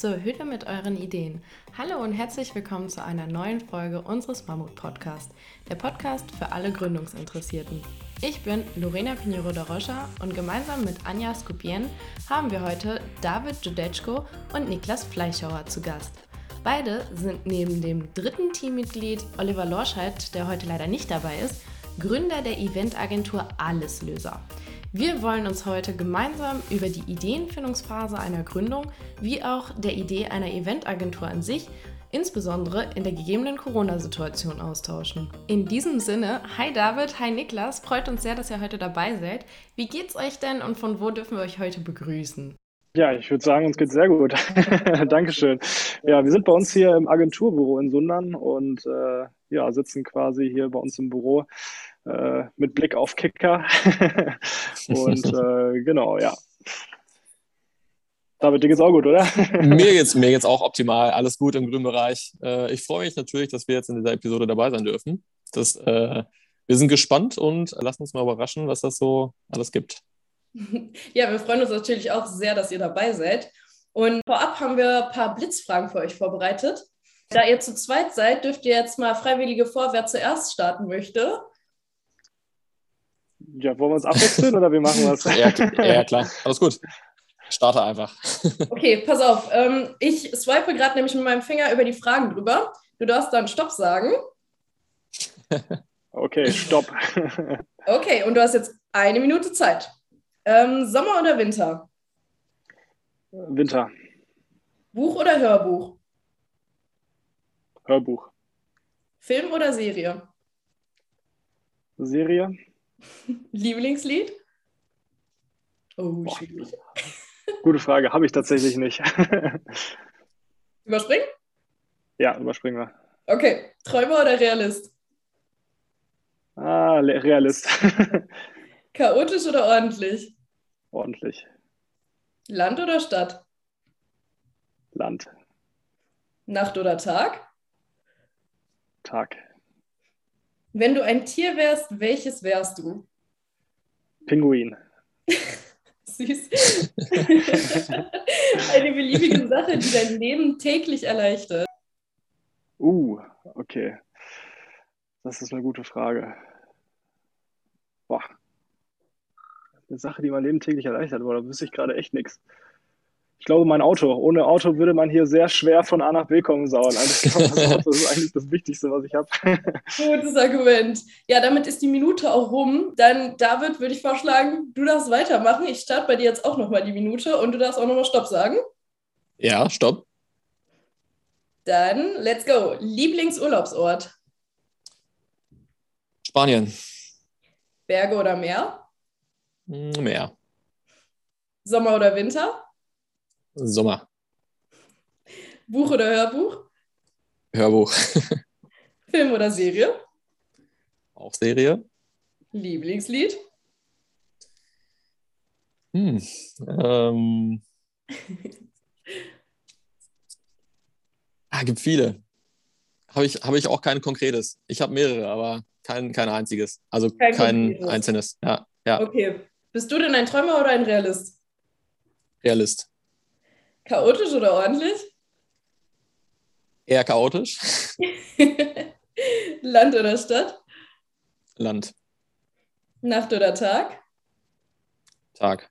zur Hütte mit euren Ideen. Hallo und herzlich willkommen zu einer neuen Folge unseres Mammut Podcast, der Podcast für alle Gründungsinteressierten. Ich bin Lorena Pinheiro da Rocha und gemeinsam mit Anja Skupien haben wir heute David Judeczko und Niklas Fleischhauer zu Gast. Beide sind neben dem dritten Teammitglied Oliver Lorscheid, der heute leider nicht dabei ist, Gründer der Eventagentur Alleslöser. Wir wollen uns heute gemeinsam über die Ideenfindungsphase einer Gründung wie auch der Idee einer Eventagentur an sich, insbesondere in der gegebenen Corona-Situation austauschen. In diesem Sinne, hi David, hi Niklas, freut uns sehr, dass ihr heute dabei seid. Wie geht's euch denn und von wo dürfen wir euch heute begrüßen? Ja, ich würde sagen, uns geht's sehr gut. Dankeschön. Ja, wir sind bei uns hier im Agenturbüro in Sundern und äh, ja, sitzen quasi hier bei uns im Büro äh, mit Blick auf Kicker. und äh, genau, ja. David, dir geht's auch gut, oder? mir geht's, mir geht's auch optimal. Alles gut im grünen Bereich. Äh, ich freue mich natürlich, dass wir jetzt in dieser Episode dabei sein dürfen. Das, äh, wir sind gespannt und lassen uns mal überraschen, was das so alles gibt. Ja, wir freuen uns natürlich auch sehr, dass ihr dabei seid. Und vorab haben wir ein paar Blitzfragen für euch vorbereitet. Da ihr zu zweit seid, dürft ihr jetzt mal freiwillige vor, wer zuerst starten möchte. Ja, wollen wir uns abwechseln oder wie machen wir es? ja, ja, klar. Alles gut. Starte einfach. okay, pass auf. Ähm, ich swipe gerade nämlich mit meinem Finger über die Fragen drüber. Du darfst dann Stopp sagen. Okay, Stopp. okay, und du hast jetzt eine Minute Zeit. Ähm, Sommer oder Winter? Winter. Buch oder Hörbuch? Hörbuch. Film oder Serie? Serie. Lieblingslied? Oh, schwierig. Gute Frage, habe ich tatsächlich nicht. Überspringen? Ja, überspringen wir. Okay, Träumer oder Realist? Ah, Realist. Chaotisch oder ordentlich? Ordentlich. Land oder Stadt? Land. Nacht oder Tag? Tag. Wenn du ein Tier wärst, welches wärst du? Pinguin. Süß. Eine beliebige Sache, die dein Leben täglich erleichtert. Uh, okay. Das ist eine gute Frage. Boah. Eine Sache, die mein Leben täglich erleichtert, aber da wüsste ich gerade echt nichts. Ich glaube, mein Auto. Ohne Auto würde man hier sehr schwer von A nach B kommen sauern. Also ich glaube, das Auto ist eigentlich das Wichtigste, was ich habe. Gutes Argument. Ja, damit ist die Minute auch rum. Dann, David, würde ich vorschlagen, du darfst weitermachen. Ich starte bei dir jetzt auch nochmal die Minute und du darfst auch nochmal Stopp sagen. Ja, Stopp. Dann, let's go. Lieblingsurlaubsort? Spanien. Berge oder Meer? Meer. Sommer oder Winter? Sommer. Buch oder Hörbuch? Hörbuch. Film oder Serie? Auch Serie. Lieblingslied? Hm. Ähm. ah, gibt viele. Habe ich, hab ich auch kein konkretes. Ich habe mehrere, aber kein, kein einziges. Also kein, kein einzelnes. Ja, ja. Okay. Bist du denn ein Träumer oder ein Realist? Realist. Chaotisch oder ordentlich? Eher chaotisch. Land oder Stadt? Land. Nacht oder Tag? Tag.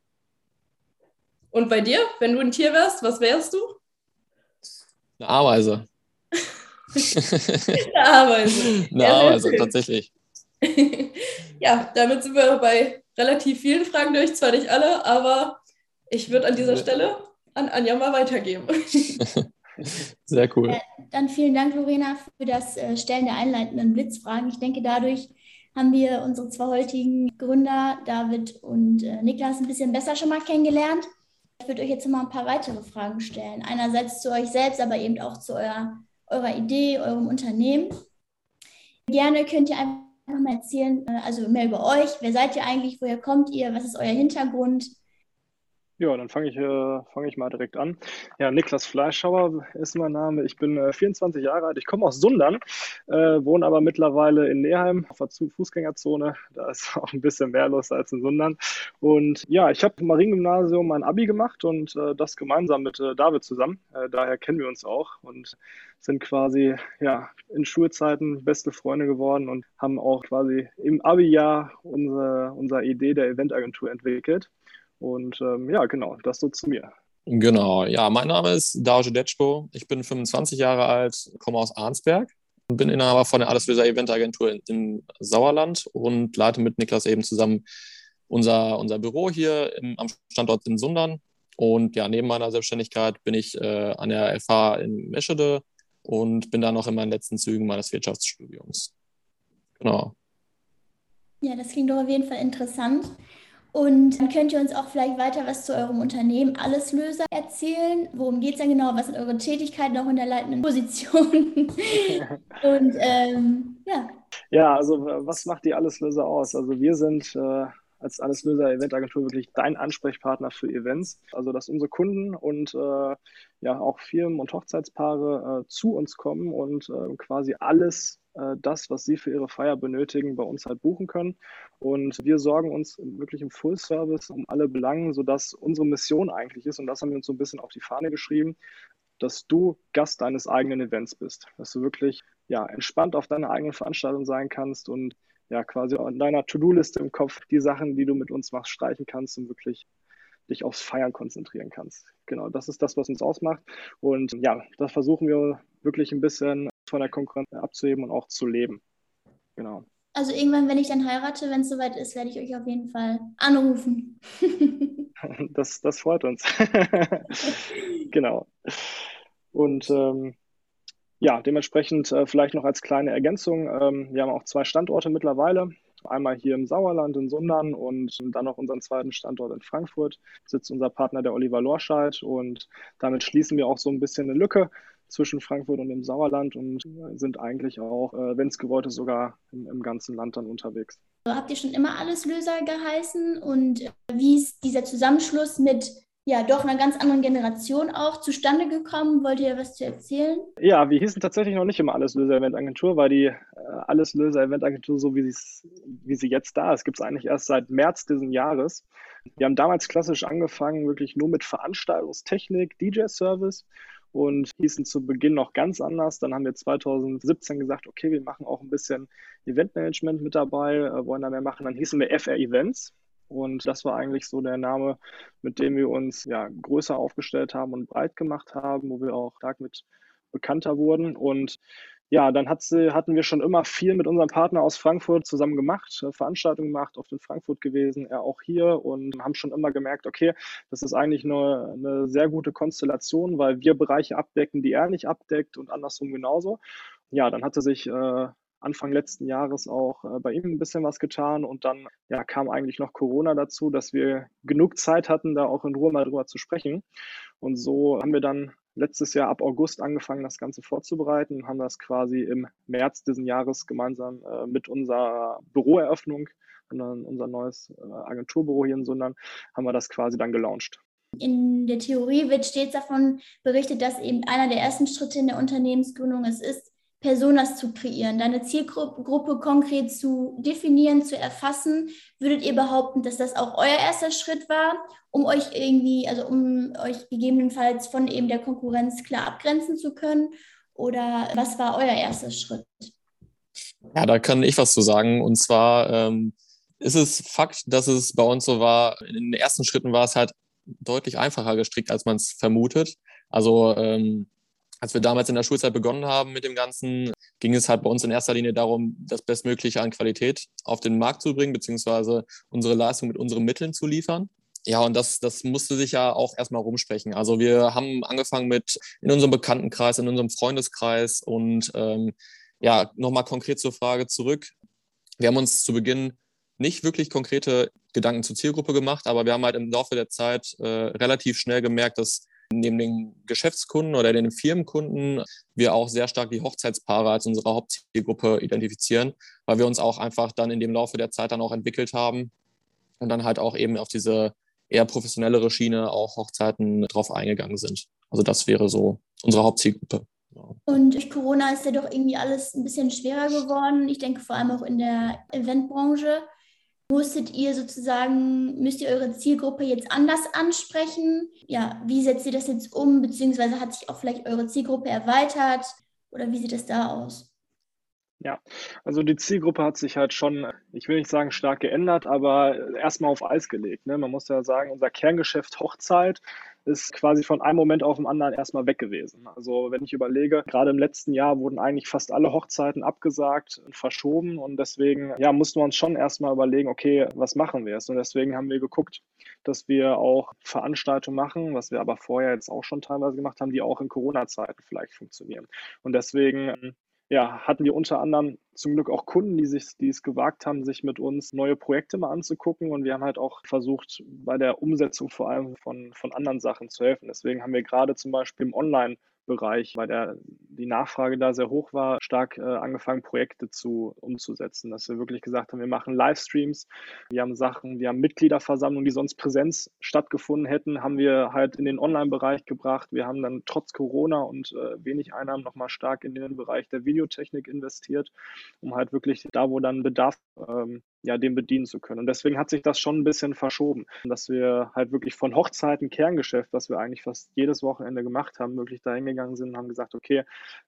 Und bei dir, wenn du ein Tier wärst, was wärst du? Eine Ameise. Eine Ameise. Eine ja, Ameise, tatsächlich. ja, damit sind wir bei relativ vielen Fragen durch, zwar nicht alle, aber ich würde an dieser Stelle an Anja mal weitergeben. Sehr cool. Äh, dann vielen Dank, Lorena, für das äh, Stellen der einleitenden Blitzfragen. Ich denke, dadurch haben wir unsere zwei heutigen Gründer, David und äh, Niklas, ein bisschen besser schon mal kennengelernt. Ich würde euch jetzt noch mal ein paar weitere Fragen stellen. Einerseits zu euch selbst, aber eben auch zu eurer, eurer Idee, eurem Unternehmen. Gerne könnt ihr einfach mal erzählen, äh, also mehr über euch. Wer seid ihr eigentlich? Woher kommt ihr? Was ist euer Hintergrund? Ja, dann fange ich, äh, fang ich mal direkt an. Ja, Niklas Fleischhauer ist mein Name. Ich bin äh, 24 Jahre alt. Ich komme aus Sundern, äh, wohne aber mittlerweile in Neheim auf der Fußgängerzone. Da ist auch ein bisschen mehr los als in Sundern. Und ja, ich habe im Mariengymnasium mein Abi gemacht und äh, das gemeinsam mit äh, David zusammen. Äh, daher kennen wir uns auch und sind quasi ja, in Schulzeiten beste Freunde geworden und haben auch quasi im Abi-Jahr unsere, unsere Idee der Eventagentur entwickelt. Und ähm, ja, genau, das so zu mir. Genau, ja, mein Name ist Dajo Detschko. Ich bin 25 Jahre alt, komme aus Arnsberg und bin Inhaber von der Alleslöser Eventagentur im Sauerland und leite mit Niklas eben zusammen unser, unser Büro hier im, am Standort in Sundern. Und ja, neben meiner Selbstständigkeit bin ich äh, an der FH in Meschede und bin da noch in meinen letzten Zügen meines Wirtschaftsstudiums. Genau. Ja, das klingt doch auf jeden Fall interessant. Und dann könnt ihr uns auch vielleicht weiter was zu eurem Unternehmen Alleslöser erzählen. Worum geht es denn genau? Was sind eure Tätigkeiten auch in der leitenden Position? Und ähm, ja. Ja, also was macht die Alleslöser aus? Also wir sind äh, als Alleslöser Eventagentur wirklich dein Ansprechpartner für Events. Also dass unsere Kunden und äh, ja auch Firmen und Hochzeitspaare äh, zu uns kommen und äh, quasi alles äh, das, was sie für ihre Feier benötigen, bei uns halt buchen können. Und wir sorgen uns wirklich im Full Service um alle Belangen, sodass unsere Mission eigentlich ist, und das haben wir uns so ein bisschen auf die Fahne geschrieben, dass du Gast deines eigenen Events bist, dass du wirklich ja, entspannt auf deiner eigenen Veranstaltung sein kannst und ja quasi an deiner To-Do-Liste im Kopf die Sachen, die du mit uns machst, streichen kannst und wirklich dich aufs Feiern konzentrieren kannst. Genau, das ist das, was uns ausmacht. Und ja, das versuchen wir wirklich ein bisschen von der Konkurrenz abzuheben und auch zu leben. Genau. Also irgendwann, wenn ich dann heirate, wenn es soweit ist, werde ich euch auf jeden Fall anrufen. das, das freut uns. genau. Und ähm, ja, dementsprechend äh, vielleicht noch als kleine Ergänzung. Ähm, wir haben auch zwei Standorte mittlerweile. Einmal hier im Sauerland in Sundern und dann noch unseren zweiten Standort in Frankfurt sitzt unser Partner, der Oliver Lorscheid. Und damit schließen wir auch so ein bisschen eine Lücke zwischen Frankfurt und dem Sauerland und sind eigentlich auch, äh, wenn es gewollt ist, sogar im, im, ganzen Land dann unterwegs. Habt ihr schon immer alles Löser geheißen und äh, wie ist dieser Zusammenschluss mit ja doch einer ganz anderen Generation auch zustande gekommen. Wollt ihr was zu erzählen? Ja, wir hießen tatsächlich noch nicht immer Alleslöser Event Agentur, weil die äh, Alleslöser Event Agentur, so wie, wie sie jetzt da ist, gibt es eigentlich erst seit März diesen Jahres. Wir haben damals klassisch angefangen, wirklich nur mit Veranstaltungstechnik, DJ-Service und hießen zu Beginn noch ganz anders. Dann haben wir 2017 gesagt, okay, wir machen auch ein bisschen Eventmanagement mit dabei, äh, wollen da mehr machen. Dann hießen wir FR Events. Und das war eigentlich so der Name, mit dem wir uns ja größer aufgestellt haben und breit gemacht haben, wo wir auch stark mit bekannter wurden. Und ja, dann hat sie, hatten wir schon immer viel mit unserem Partner aus Frankfurt zusammen gemacht, äh, Veranstaltungen gemacht, oft in Frankfurt gewesen, er auch hier und haben schon immer gemerkt, okay, das ist eigentlich eine, eine sehr gute Konstellation, weil wir Bereiche abdecken, die er nicht abdeckt und andersrum genauso. Ja, dann hatte sich äh, Anfang letzten Jahres auch äh, bei ihm ein bisschen was getan und dann ja, kam eigentlich noch Corona dazu, dass wir genug Zeit hatten, da auch in Ruhe mal drüber zu sprechen. Und so haben wir dann letztes Jahr ab August angefangen, das Ganze vorzubereiten und haben das quasi im März diesen Jahres gemeinsam äh, mit unserer Büroeröffnung, unser neues äh, Agenturbüro hier in Sundern, haben wir das quasi dann gelauncht. In der Theorie wird stets davon berichtet, dass eben einer der ersten Schritte in der Unternehmensgründung es ist, Personas zu kreieren, deine Zielgruppe konkret zu definieren, zu erfassen. Würdet ihr behaupten, dass das auch euer erster Schritt war, um euch irgendwie, also um euch gegebenenfalls von eben der Konkurrenz klar abgrenzen zu können? Oder was war euer erster Schritt? Ja, da kann ich was zu sagen. Und zwar ähm, ist es Fakt, dass es bei uns so war, in den ersten Schritten war es halt deutlich einfacher gestrickt, als man es vermutet. Also ähm, als wir damals in der Schulzeit begonnen haben mit dem Ganzen, ging es halt bei uns in erster Linie darum, das Bestmögliche an Qualität auf den Markt zu bringen, beziehungsweise unsere Leistung mit unseren Mitteln zu liefern. Ja, und das, das musste sich ja auch erstmal rumsprechen. Also wir haben angefangen mit in unserem Bekanntenkreis, in unserem Freundeskreis und ähm, ja, nochmal konkret zur Frage zurück. Wir haben uns zu Beginn nicht wirklich konkrete Gedanken zur Zielgruppe gemacht, aber wir haben halt im Laufe der Zeit äh, relativ schnell gemerkt, dass neben den Geschäftskunden oder den Firmenkunden wir auch sehr stark die Hochzeitspaare als unsere Hauptzielgruppe identifizieren, weil wir uns auch einfach dann in dem Laufe der Zeit dann auch entwickelt haben und dann halt auch eben auf diese eher professionellere Schiene auch Hochzeiten drauf eingegangen sind. Also das wäre so unsere Hauptzielgruppe. Und durch Corona ist ja doch irgendwie alles ein bisschen schwerer geworden. Ich denke vor allem auch in der Eventbranche. Musstet ihr sozusagen, müsst ihr eure Zielgruppe jetzt anders ansprechen? Ja, wie setzt ihr das jetzt um? Beziehungsweise hat sich auch vielleicht eure Zielgruppe erweitert? Oder wie sieht es da aus? Ja, also die Zielgruppe hat sich halt schon, ich will nicht sagen stark geändert, aber erstmal auf Eis gelegt. Ne? Man muss ja sagen, unser Kerngeschäft Hochzeit ist quasi von einem Moment auf den anderen erstmal weg gewesen. Also wenn ich überlege, gerade im letzten Jahr wurden eigentlich fast alle Hochzeiten abgesagt und verschoben und deswegen ja, mussten wir uns schon erstmal überlegen, okay, was machen wir jetzt? Und deswegen haben wir geguckt, dass wir auch Veranstaltungen machen, was wir aber vorher jetzt auch schon teilweise gemacht haben, die auch in Corona-Zeiten vielleicht funktionieren. Und deswegen ja, hatten wir unter anderem zum Glück auch Kunden, die, sich, die es gewagt haben, sich mit uns neue Projekte mal anzugucken. Und wir haben halt auch versucht, bei der Umsetzung vor allem von, von anderen Sachen zu helfen. Deswegen haben wir gerade zum Beispiel im Online- Bereich, weil der, die Nachfrage da sehr hoch war, stark äh, angefangen, Projekte zu umzusetzen. Dass wir wirklich gesagt haben, wir machen Livestreams, wir haben Sachen, wir haben Mitgliederversammlungen, die sonst Präsenz stattgefunden hätten, haben wir halt in den Online-Bereich gebracht. Wir haben dann trotz Corona und äh, wenig Einnahmen nochmal stark in den Bereich der Videotechnik investiert, um halt wirklich da, wo dann Bedarf ähm, ja, dem bedienen zu können. Und deswegen hat sich das schon ein bisschen verschoben, dass wir halt wirklich von Hochzeiten, Kerngeschäft, was wir eigentlich fast jedes Wochenende gemacht haben, wirklich dahin gegangen sind und haben gesagt, okay,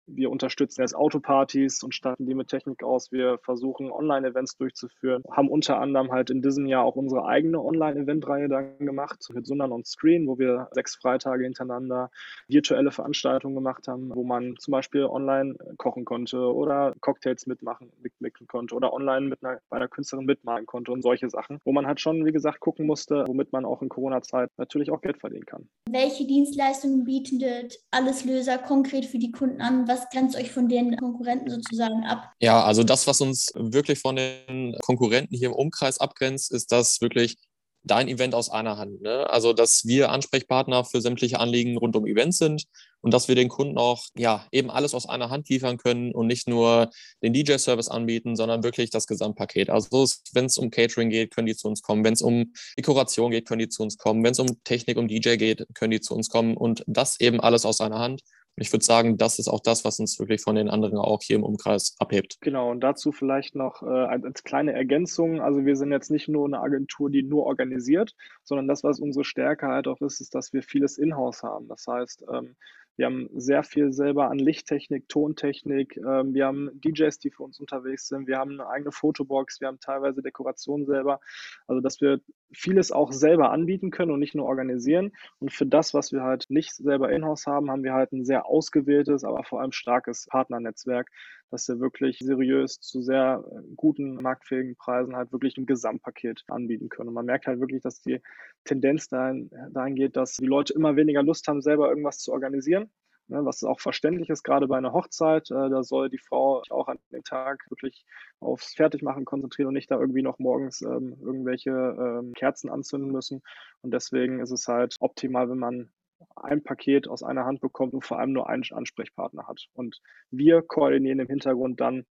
wir unterstützen jetzt Autopartys und statten die mit Technik aus. Wir versuchen Online-Events durchzuführen, haben unter anderem halt in diesem Jahr auch unsere eigene Online-Event-Reihe dann gemacht mit Sundern on Screen, wo wir sechs Freitage hintereinander virtuelle Veranstaltungen gemacht haben, wo man zum Beispiel online kochen konnte oder Cocktails mitmachen, mitmachen konnte oder online mit einer, bei einer Künstlerin anderen mitmalen konnte und solche Sachen, wo man halt schon, wie gesagt, gucken musste, womit man auch in Corona-Zeit natürlich auch Geld verdienen kann. Welche Dienstleistungen bietet Alleslöser konkret für die Kunden an? Was grenzt euch von den Konkurrenten sozusagen ab? Ja, also das, was uns wirklich von den Konkurrenten hier im Umkreis abgrenzt, ist das wirklich dein Event aus einer Hand. Ne? Also, dass wir Ansprechpartner für sämtliche Anliegen rund um Events sind und dass wir den Kunden auch ja eben alles aus einer Hand liefern können und nicht nur den DJ-Service anbieten, sondern wirklich das Gesamtpaket. Also, wenn es um Catering geht, können die zu uns kommen. Wenn es um Dekoration geht, können die zu uns kommen. Wenn es um Technik, um DJ geht, können die zu uns kommen und das eben alles aus einer Hand. Ich würde sagen, das ist auch das, was uns wirklich von den anderen auch hier im Umkreis abhebt. Genau, und dazu vielleicht noch äh, als kleine Ergänzung. Also wir sind jetzt nicht nur eine Agentur, die nur organisiert, sondern das, was unsere Stärke halt auch ist, ist, dass wir vieles in-house haben. Das heißt, ähm, wir haben sehr viel selber an Lichttechnik, Tontechnik. Ähm, wir haben DJs, die für uns unterwegs sind. Wir haben eine eigene Fotobox. Wir haben teilweise Dekorationen selber. Also, dass wir vieles auch selber anbieten können und nicht nur organisieren. Und für das, was wir halt nicht selber in-house haben, haben wir halt ein sehr ausgewähltes, aber vor allem starkes Partnernetzwerk, dass wir wirklich seriös zu sehr äh, guten marktfähigen Preisen halt wirklich ein Gesamtpaket anbieten können. Und man merkt halt wirklich, dass die Tendenz dahin, dahin geht, dass die Leute immer weniger Lust haben, selber irgendwas zu organisieren. Ne, was auch verständlich ist, gerade bei einer Hochzeit. Äh, da soll die Frau auch an dem Tag wirklich aufs Fertigmachen konzentrieren und nicht da irgendwie noch morgens ähm, irgendwelche ähm, Kerzen anzünden müssen. Und deswegen ist es halt optimal, wenn man ein Paket aus einer Hand bekommt und vor allem nur einen Ansprechpartner hat. Und wir koordinieren im Hintergrund dann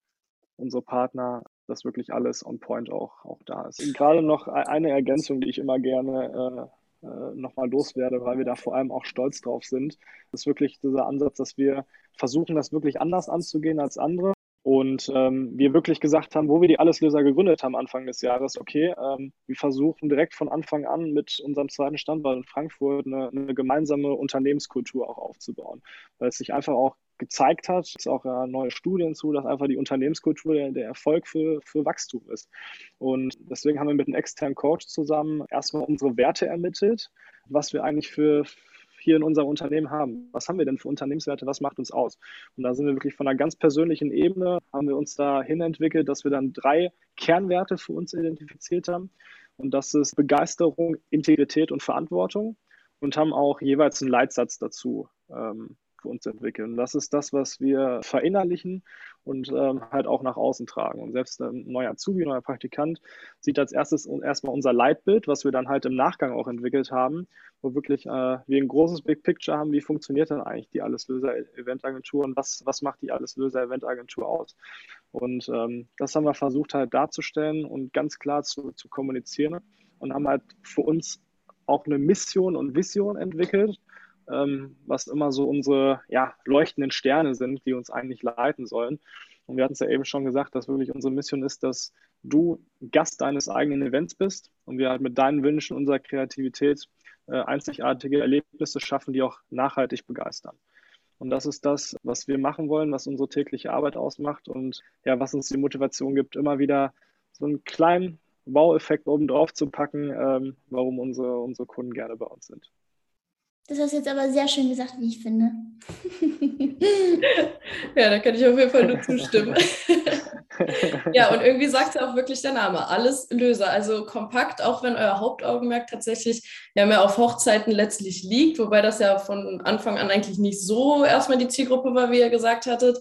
unsere Partner, dass wirklich alles on point auch, auch da ist. Und gerade noch e-, eine Ergänzung, die ich immer gerne äh, äh, nochmal loswerde, weil wir da vor allem auch stolz drauf sind, ist wirklich dieser Ansatz, dass wir versuchen, das wirklich anders anzugehen als andere. Und ähm, wir wirklich gesagt haben, wo wir die Alleslöser gegründet haben Anfang des Jahres, okay, ähm, wir versuchen direkt von Anfang an mit unserem zweiten Standort in Frankfurt eine, eine gemeinsame Unternehmenskultur auch aufzubauen, weil es sich einfach auch gezeigt hat, es auch äh, neue Studien zu, dass einfach die Unternehmenskultur der, der, Erfolg für, für Wachstum ist. Und deswegen haben wir mit einem externen Coach zusammen erstmal unsere Werte ermittelt, was wir eigentlich für, hier in unserem Unternehmen haben. Was haben wir denn für Unternehmenswerte? Was macht uns aus? Und da sind wir wirklich von einer ganz persönlichen Ebene, haben wir uns dahin entwickelt, dass wir dann drei Kernwerte für uns identifiziert haben. Und das ist Begeisterung, Integrität und Verantwortung. Und haben auch jeweils einen Leitsatz dazu ähm, uns entwickeln. Das ist das, was wir verinnerlichen und ähm, halt auch nach außen tragen. Und selbst ein neuer Azubi, neuer Praktikant sieht als erstes erstmal unser Leitbild, was wir dann halt im Nachgang auch entwickelt haben, wo wirklich äh, wir ein großes Big Picture haben, wie funktioniert denn eigentlich die Alleslöser-Eventagentur und was, was macht die Alleslöser-Eventagentur aus. Und ähm, das haben wir versucht halt darzustellen und ganz klar zu, zu kommunizieren und haben halt für uns auch eine Mission und Vision entwickelt, ähm, was immer so unsere ja, leuchtenden Sterne sind, die uns eigentlich leiten sollen. Und wir hatten es ja eben schon gesagt, dass wirklich unsere Mission ist, dass du Gast deines eigenen Events bist und wir halt mit deinen Wünschen, unserer Kreativität äh, einzigartige Erlebnisse schaffen, die auch nachhaltig begeistern. Und das ist das, was wir machen wollen, was unsere tägliche Arbeit ausmacht und ja, was uns die Motivation gibt, immer wieder so einen kleinen Wow-Effekt oben drauf zu packen, ähm, warum unsere, unsere Kunden gerne bei uns sind. Das hast du jetzt aber sehr schön gesagt, wie ich finde. ja, da kann ich auf jeden Fall nur zustimmen. ja, und irgendwie sagt es auch wirklich der Name, alles Löser. Also kompakt, auch wenn euer Hauptaugenmerk tatsächlich ja mehr auf Hochzeiten letztlich liegt, wobei das ja von Anfang an eigentlich nicht so erstmal die Zielgruppe war, wie ihr gesagt hattet.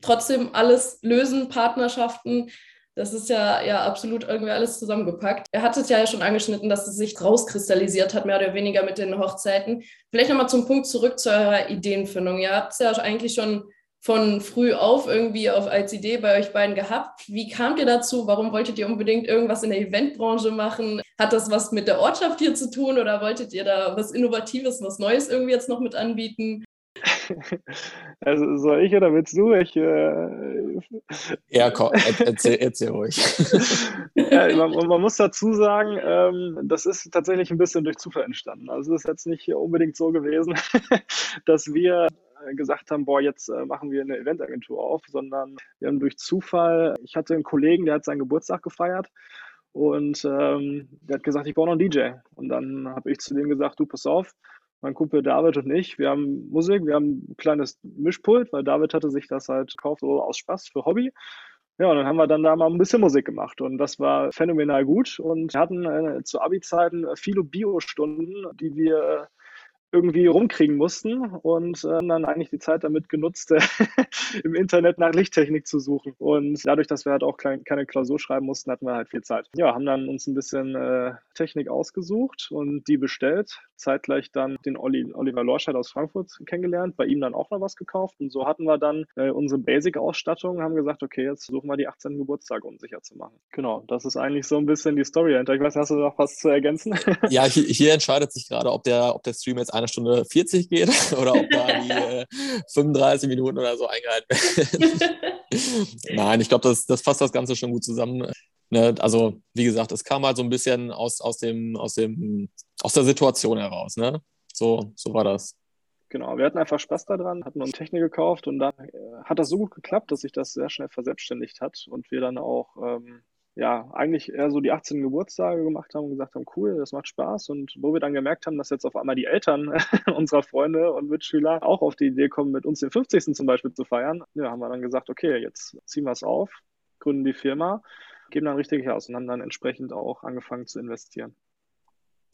Trotzdem alles lösen, Partnerschaften, das ist ja, ja absolut irgendwie alles zusammengepackt. Er hat es ja schon angeschnitten, dass es sich rauskristallisiert hat, mehr oder weniger mit den Hochzeiten. Vielleicht nochmal zum Punkt zurück zu eurer Ideenfindung. Ihr habt es ja eigentlich schon von früh auf irgendwie auf als Idee bei euch beiden gehabt. Wie kamt ihr dazu? Warum wolltet ihr unbedingt irgendwas in der Eventbranche machen? Hat das was mit der Ortschaft hier zu tun oder wolltet ihr da was Innovatives, was Neues irgendwie jetzt noch mit anbieten? Also soll ich oder willst du? Ich, äh... Ja, komm, erzähl, erzähl ruhig. ja, man, man, muss dazu sagen, ähm, das ist tatsächlich ein bisschen durch Zufall entstanden. Also es ist jetzt nicht unbedingt so gewesen, dass wir gesagt haben, boah, jetzt äh, machen wir eine Eventagentur auf, sondern wir haben durch Zufall, ich hatte einen Kollegen, der hat seinen Geburtstag gefeiert und ähm, der hat gesagt, ich brauche noch einen DJ. Und dann habe ich zu dem gesagt, du pass auf, mein Kumpel David und ich, wir haben Musik, wir haben ein kleines Mischpult, weil David hatte sich das halt gekauft so aus Spaß für Hobby. Ja, und dann haben wir dann da mal ein bisschen Musik gemacht und das war phänomenal gut und wir hatten äh, zu Abi-Zeiten viele Bio-Stunden, die wir irgendwie rumkriegen mussten und äh, dann eigentlich die Zeit damit genutzt, äh, im Internet nach Lichttechnik zu suchen. Und dadurch, dass wir halt auch klein, keine Klausur schreiben mussten, hatten wir halt viel Zeit. Ja, haben dann uns ein bisschen äh, Technik ausgesucht und die bestellt. Zeitgleich dann den Olli, Oliver Lorscheid aus Frankfurt kennengelernt, bei ihm dann auch noch was gekauft. Und so hatten wir dann äh, unsere Basic-Ausstattung, haben gesagt, okay, jetzt suchen wir die 18. Geburtstage unsicher zu machen. Genau, das ist eigentlich so ein bisschen die Story dahinter. Ich weiß, hast du noch was zu ergänzen? Ja, hier, hier entscheidet sich gerade, ob der, ob der Stream jetzt eine Stunde 40 geht oder ob da die äh, 35 Minuten oder so eingehalten werden. Nein, ich glaube, das, das fasst das Ganze schon gut zusammen. Ne? Also, wie gesagt, es kam halt so ein bisschen aus, aus, dem, aus, dem, aus der Situation heraus. Ne? So, so war das. Genau, wir hatten einfach Spaß daran, hatten uns Technik gekauft und dann äh, hat das so gut geklappt, dass sich das sehr schnell verselbstständigt hat und wir dann auch ähm, ja, eigentlich eher so die 18 Geburtstage gemacht haben und gesagt haben, cool, das macht Spaß. Und wo wir dann gemerkt haben, dass jetzt auf einmal die Eltern unserer Freunde und Mitschüler auch auf die Idee kommen, mit uns den 50. zum Beispiel zu feiern, ja, haben wir dann gesagt, okay, jetzt ziehen wir es auf, gründen die Firma, geben dann richtig aus und haben dann entsprechend auch angefangen zu investieren.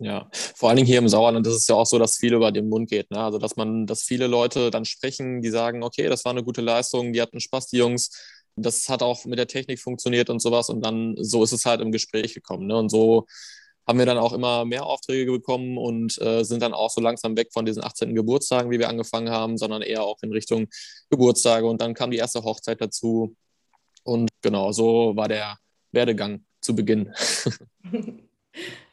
Ja, vor allen Dingen hier im Sauerland ist es ja auch so, dass viel über den Mund geht. Ne? Also, dass man, dass viele Leute dann sprechen, die sagen, okay, das war eine gute Leistung, die hatten Spaß, die Jungs das hat auch mit der Technik funktioniert und sowas. Und dann so ist es halt im Gespräch gekommen. Ne? Und so haben wir dann auch immer mehr Aufträge bekommen und äh, sind dann auch so langsam weg von diesen 18. Geburtstagen, wie wir angefangen haben, sondern eher auch in Richtung Geburtstage. Und dann kam die erste Hochzeit dazu. Und genau, so war der Werdegang zu Beginn.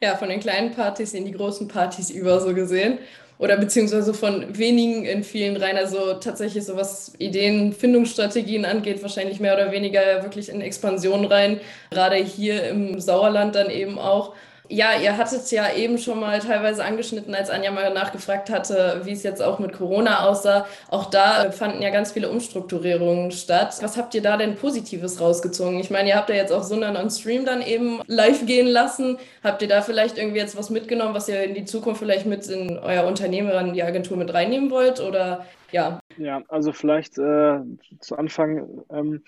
ja, von den kleinen Partys in die großen Partys über so gesehen oder beziehungsweise von wenigen in vielen rein. Also tatsächlich so was Ideen, Findungsstrategien angeht, wahrscheinlich mehr oder weniger wirklich in Expansion rein. Gerade hier im Sauerland dann eben auch. Ja, ihr hattet ja eben schon mal teilweise angeschnitten, als Anja mal nachgefragt hatte, wie es jetzt auch mit Corona aussah. Auch da fanden ja ganz viele Umstrukturierungen statt. Was habt ihr da denn Positives rausgezogen? Ich meine, ihr habt ja jetzt auch Sundern on Stream dann eben live gehen lassen. Habt ihr da vielleicht irgendwie jetzt was mitgenommen, was ihr in die Zukunft vielleicht mit in euer Unternehmen, in die Agentur mit reinnehmen wollt? Oder ja? Ja, also vielleicht äh, zu Anfang. Ähm,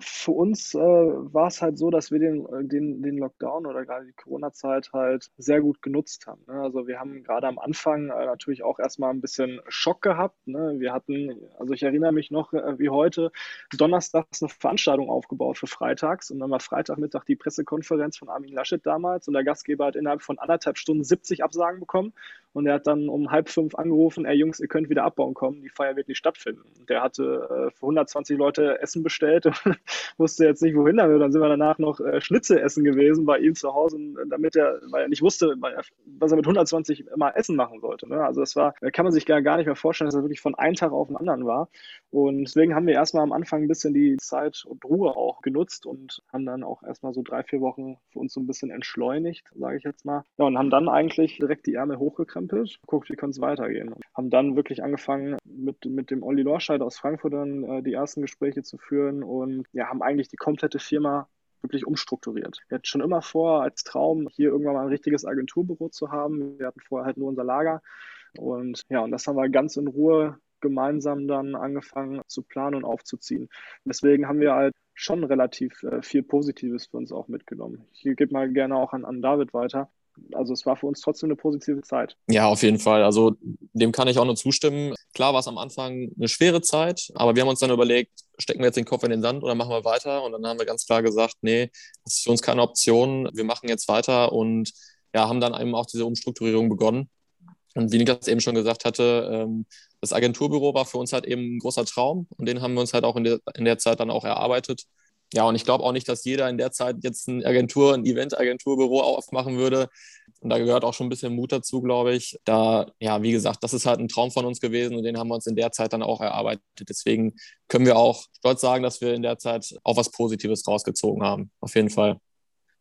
für uns äh, war es halt so, dass wir den, äh, den, den Lockdown oder gerade die Corona-Zeit halt sehr gut genutzt haben. Ne? Also wir haben gerade am Anfang äh, natürlich auch erstmal ein bisschen Schock gehabt. Ne? Wir hatten, also ich erinnere mich noch äh, wie heute, donnerstags eine Veranstaltung aufgebaut für freitags und dann war Freitagmittag die Pressekonferenz von Armin Laschet damals und der Gastgeber hat innerhalb von anderthalb Stunden 70 Absagen bekommen Und er hat dann um halb fünf angerufen, ey Jungs, ihr könnt wieder abbauen kommen, die Feier wird nicht stattfinden. Und der hatte äh, für 120 Leute Essen bestellt und wusste jetzt nicht, wohin damit. Dann sind wir danach noch äh, Schnitzel essen gewesen bei ihm zu Hause, damit er, weil er nicht wusste, er, was er mit 120 immer Essen machen sollte. Ne? Also das war, kann man sich gar, gar nicht mehr vorstellen, dass er wirklich von einem Tag auf den anderen war. Und deswegen haben wir erstmal am Anfang ein bisschen die Zeit und Ruhe auch genutzt und haben dann auch erstmal so drei, vier Wochen für uns so ein bisschen entschleunigt, sage ich jetzt mal. Ja, und haben dann eigentlich direkt die Ärmel hochgekrempelt, guckt, wie kann es weitergehen. Haben dann wirklich angefangen, mit, mit dem Olli Lorscheid aus Frankfurt dann äh, die ersten Gespräche zu führen und ja, haben eigentlich die komplette Firma wirklich umstrukturiert. Wir hatten schon immer vor, als Traum, hier irgendwann mal ein richtiges Agenturbüro zu haben. Wir hatten vorher halt nur unser Lager. Und ja, und das haben wir ganz in Ruhe gemeinsam dann angefangen zu planen und aufzuziehen. deswegen haben wir halt schon relativ äh, viel Positives für uns auch mitgenommen. Ich gebe mal gerne auch an, an David weiter. Also es war für uns trotzdem eine positive Zeit. Ja, auf jeden Fall. Also dem kann ich auch nur zustimmen. Klar war es am Anfang eine schwere Zeit, aber wir haben uns dann überlegt, stecken wir jetzt den Kopf in den Sand oder machen wir weiter? Und dann haben wir ganz klar gesagt, nee, das ist für uns keine Option. Wir machen jetzt weiter und ja, haben dann eben auch diese Umstrukturierung begonnen. Und wie Niklas eben schon gesagt hatte, ähm, das Agenturbüro war für uns halt eben ein großer Traum und den haben wir uns halt auch in der, in der Zeit dann auch erarbeitet. Ja, und ich glaube auch nicht, dass jeder in der Zeit jetzt ein Agentur, ein Event-Agenturbüro aufmachen würde. Und da gehört auch schon ein bisschen Mut dazu, glaube ich. Da, ja, wie gesagt, das ist halt ein Traum von uns gewesen und den haben wir uns in der Zeit dann auch erarbeitet. Deswegen können wir auch stolz sagen, dass wir in der Zeit auch was Positives rausgezogen haben. Auf jeden Fall.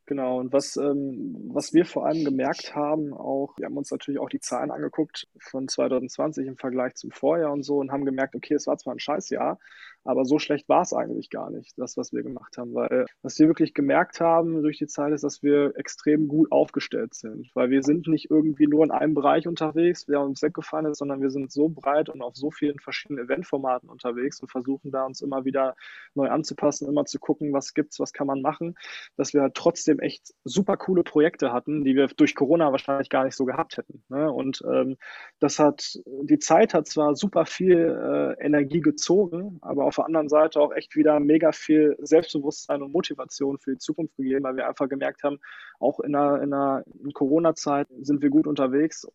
Genau, und was, ähm, was wir vor allem gemerkt haben, auch, wir haben uns natürlich auch die Zahlen angeguckt von 2020 im Vergleich zum Vorjahr und so und haben gemerkt, okay, es war zwar ein Scheißjahr, aber so schlecht war es eigentlich gar nicht, das, was wir gemacht haben. Weil was wir wirklich gemerkt haben durch die Zeit ist, dass wir extrem gut aufgestellt sind. Weil wir sind nicht irgendwie nur in einem Bereich unterwegs, der uns weggefallen ist, sondern wir sind so breit und auf so vielen verschiedenen Eventformaten unterwegs und versuchen da uns immer wieder neu anzupassen, immer zu gucken, was gibt's, was kann man machen, dass wir halt trotzdem echt super coole Projekte hatten, die wir durch Corona wahrscheinlich gar nicht so gehabt hätten. Ne? Und ähm, das hat, die Zeit hat zwar super viel äh, Energie gezogen, aber auf der anderen Seite auch echt wieder mega viel Selbstbewusstsein und Motivation für die Zukunft gegeben, weil wir einfach gemerkt haben, auch in einer, in einer Corona-Zeit sind wir gut unterwegs,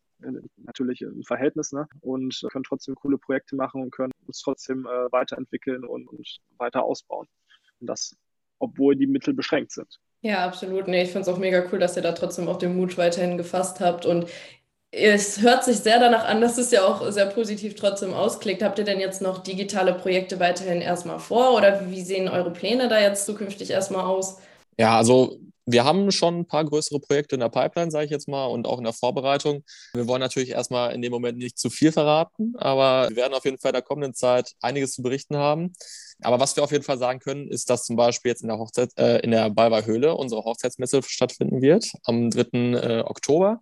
natürlich im Verhältnis, ne? und können trotzdem coole Projekte machen und können uns trotzdem äh, weiterentwickeln und, und weiter ausbauen. Und das, obwohl die Mittel beschränkt sind. Ja, absolut. Nee, ich finde es auch mega cool, dass ihr da trotzdem auch den Mut weiterhin gefasst habt. Und es hört sich sehr danach an, dass es ja auch sehr positiv trotzdem ausklickt. Habt ihr denn jetzt noch digitale Projekte weiterhin erstmal vor oder wie sehen eure Pläne da jetzt zukünftig erstmal aus? Ja, also wir haben schon ein paar größere Projekte in der Pipeline, sage ich jetzt mal, und auch in der Vorbereitung. Wir wollen natürlich erstmal in dem Moment nicht zu viel verraten, aber wir werden auf jeden Fall in der kommenden Zeit einiges zu berichten haben. Aber was wir auf jeden Fall sagen können, ist, dass zum Beispiel jetzt in der Hochzeit, äh, in der Balber Höhle unsere Hochzeitsmesse stattfinden wird am 3. Äh, Oktober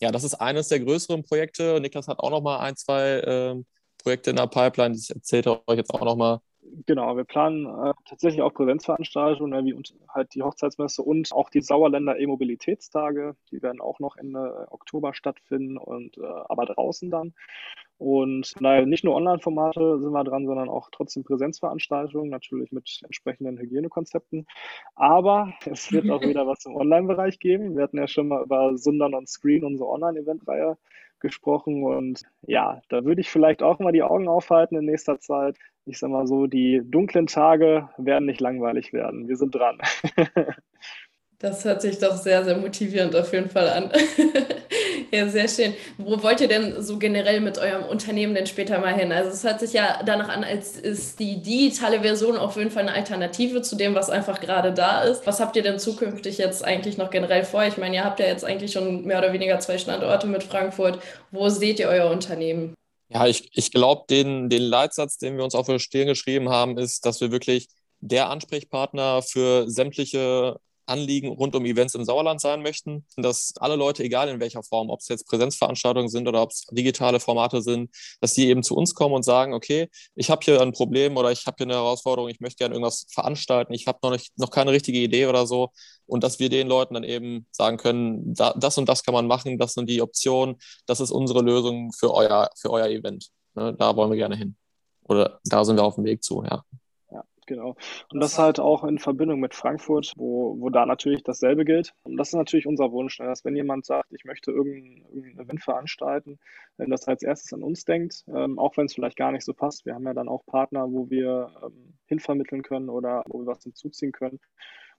ja, das ist eines der größeren Projekte. Niklas hat auch noch mal ein, zwei äh, Projekte in der Pipeline. Das erzählt er euch jetzt auch noch mal. Genau, wir planen äh, tatsächlich auch Präsenzveranstaltungen, ne, wie und halt die Hochzeitsmesse und auch die Sauerländer E-Mobilitätstage. Die werden auch noch Ende Oktober stattfinden und äh, aber draußen dann. Und naja, nicht nur Online-Formate sind wir dran, sondern auch trotzdem Präsenzveranstaltungen, natürlich mit entsprechenden Hygienekonzepten. Aber es wird auch wieder was im Online-Bereich geben. Wir hatten ja schon mal über Sundern on Screen, unsere Online-Event-Reihe, gesprochen. Und ja, da würde ich vielleicht auch mal die Augen aufhalten in nächster Zeit. Ich sag mal so, die dunklen Tage werden nicht langweilig werden. Wir sind dran. Das hört sich doch sehr, sehr motivierend auf jeden Fall an. ja, sehr schön. Wo wollt ihr denn so generell mit eurem Unternehmen denn später mal hin? Also es hört sich ja danach an, als ist die digitale Version auf jeden Fall eine Alternative zu dem, was einfach gerade da ist. Was habt ihr denn zukünftig jetzt eigentlich noch generell vor? Ich meine, ihr habt ja jetzt eigentlich schon mehr oder weniger zwei Standorte mit Frankfurt. Wo seht ihr euer Unternehmen? Ja, ich, ich glaube, den, den Leitsatz, den wir uns auf der Stirn geschrieben haben, ist, dass wir wirklich der Ansprechpartner für sämtliche Anliegen rund um Events im Sauerland sein möchten, dass alle Leute, egal in welcher Form, ob es jetzt Präsenzveranstaltungen sind oder ob es digitale Formate sind, dass die eben zu uns kommen und sagen, okay, ich habe hier ein Problem oder ich habe hier eine Herausforderung, ich möchte gerne irgendwas veranstalten, ich habe noch, noch keine richtige Idee oder so und dass wir den Leuten dann eben sagen können, da, das und das kann man machen, das sind die Optionen, das ist unsere Lösung für euer, für euer Event. Ne, da wollen wir gerne hin. Oder da sind wir auf dem Weg zu, ja Genau. Und das halt auch in Verbindung mit Frankfurt, wo, wo da natürlich dasselbe gilt. Und das ist natürlich unser Wunsch, ne, dass wenn jemand sagt, ich möchte irgendein, irgendein Event veranstalten, dass er als erstes an uns denkt, ähm, auch wenn es vielleicht gar nicht so passt. Wir haben ja dann auch Partner, wo wir ähm, hinvermitteln können oder wo wir was hinzuziehen können.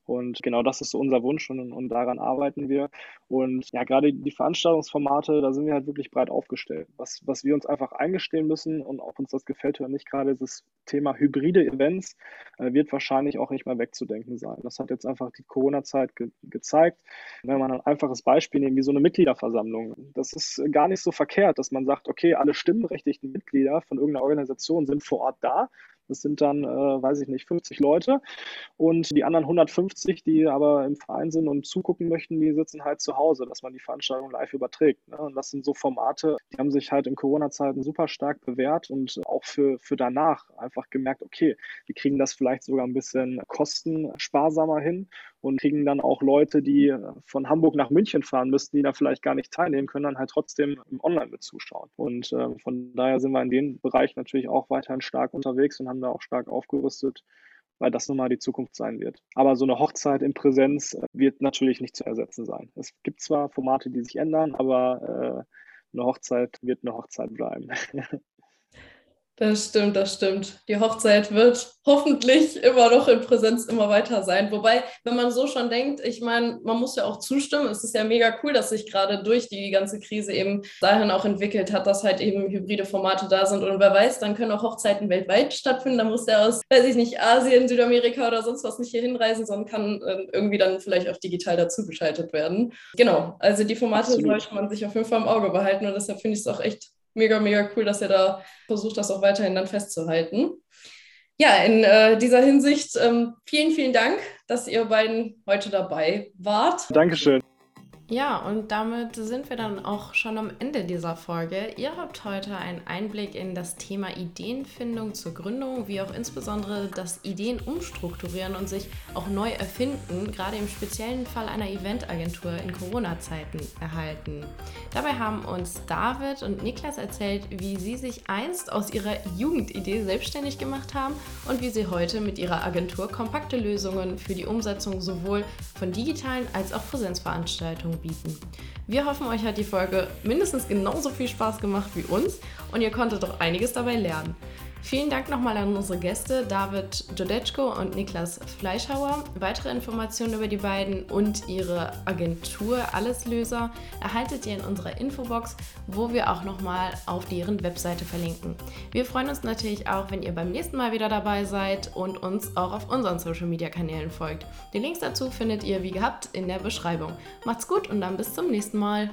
Und genau das ist so unser Wunsch und, und daran arbeiten wir. Und ja, gerade die Veranstaltungsformate, da sind wir halt wirklich breit aufgestellt. Was, was wir uns einfach eingestehen müssen und ob uns das gefällt oder nicht, gerade das Thema hybride Events äh, wird wahrscheinlich auch nicht mehr wegzudenken sein. Das hat jetzt einfach die Corona-Zeit ge gezeigt. Wenn man ein einfaches Beispiel nehmen, wie so eine Mitgliederversammlung, das ist gar nicht so verkehrt, dass man sagt, okay, alle stimmberechtigten Mitglieder von irgendeiner Organisation sind vor Ort da. Das sind dann, äh, weiß ich nicht, 50 Leute. Und die anderen 150, die aber im Verein sind und zugucken möchten, die sitzen halt zu Hause, dass man die Veranstaltung live überträgt. Ne? Und das sind so Formate, die haben sich halt in Corona-Zeiten super stark bewährt und auch für, für danach einfach gemerkt, okay, wir kriegen das vielleicht sogar ein bisschen kostensparsamer hin und kriegen dann auch Leute, die von Hamburg nach München fahren müssten, die da vielleicht gar nicht teilnehmen können, dann halt trotzdem online mit zuschauen. Und äh, von daher sind wir in dem Bereich natürlich auch weiterhin stark unterwegs und haben da auch stark aufgerüstet, weil das nun mal die Zukunft sein wird. Aber so eine Hochzeit in Präsenz äh, wird natürlich nicht zu ersetzen sein. Es gibt zwar Formate, die sich ändern, aber äh, eine Hochzeit wird eine Hochzeit bleiben. Das stimmt, das stimmt. Die Hochzeit wird hoffentlich immer noch in Präsenz immer weiter sein. Wobei, wenn man so schon denkt, ich meine, man muss ja auch zustimmen. Es ist ja mega cool, dass sich gerade durch die ganze Krise eben dahin auch entwickelt hat, dass halt eben hybride Formate da sind. Und wer weiß, dann können auch Hochzeiten weltweit stattfinden. Da muss der aus, weiß ich nicht, Asien, Südamerika oder sonst was nicht hier hinreisen, sondern kann äh, irgendwie dann vielleicht auch digital dazu geschaltet werden. Genau, also die Formate Absolut. sollte man sich auf jeden Fall im Auge behalten. Und deshalb finde ich es auch echt mega, mega cool, dass ihr da versucht, das auch weiterhin dann festzuhalten. Ja, in äh, dieser Hinsicht ähm, vielen, vielen Dank, dass ihr beiden heute dabei wart. Dankeschön. Ja, und damit sind wir dann auch schon am Ende dieser Folge. Ihr habt heute einen Einblick in das Thema Ideenfindung zur Gründung, wie auch insbesondere das Ideen umstrukturieren und sich auch neu erfinden, gerade im speziellen Fall einer Eventagentur in Corona-Zeiten erhalten. Dabei haben uns David und Niklas erzählt, wie sie sich einst aus ihrer Jugendidee selbstständig gemacht haben und wie sie heute mit ihrer Agentur kompakte Lösungen für die Umsetzung sowohl von digitalen als auch Präsenzveranstaltungen bieten. Wir hoffen, euch hat die Folge mindestens genauso viel Spaß gemacht wie uns und ihr konntet auch einiges dabei lernen. Vielen Dank nochmal an unsere Gäste David Jodetschko und Niklas Fleischhauer. Weitere Informationen über die beiden und ihre Agentur Alleslöser erhaltet ihr in unserer Infobox, wo wir auch nochmal auf deren Webseite verlinken. Wir freuen uns natürlich auch, wenn ihr beim nächsten Mal wieder dabei seid und uns auch auf unseren Social Media Kanälen folgt. Die Links dazu findet ihr wie gehabt in der Beschreibung. Macht's gut und dann bis zum nächsten Mal.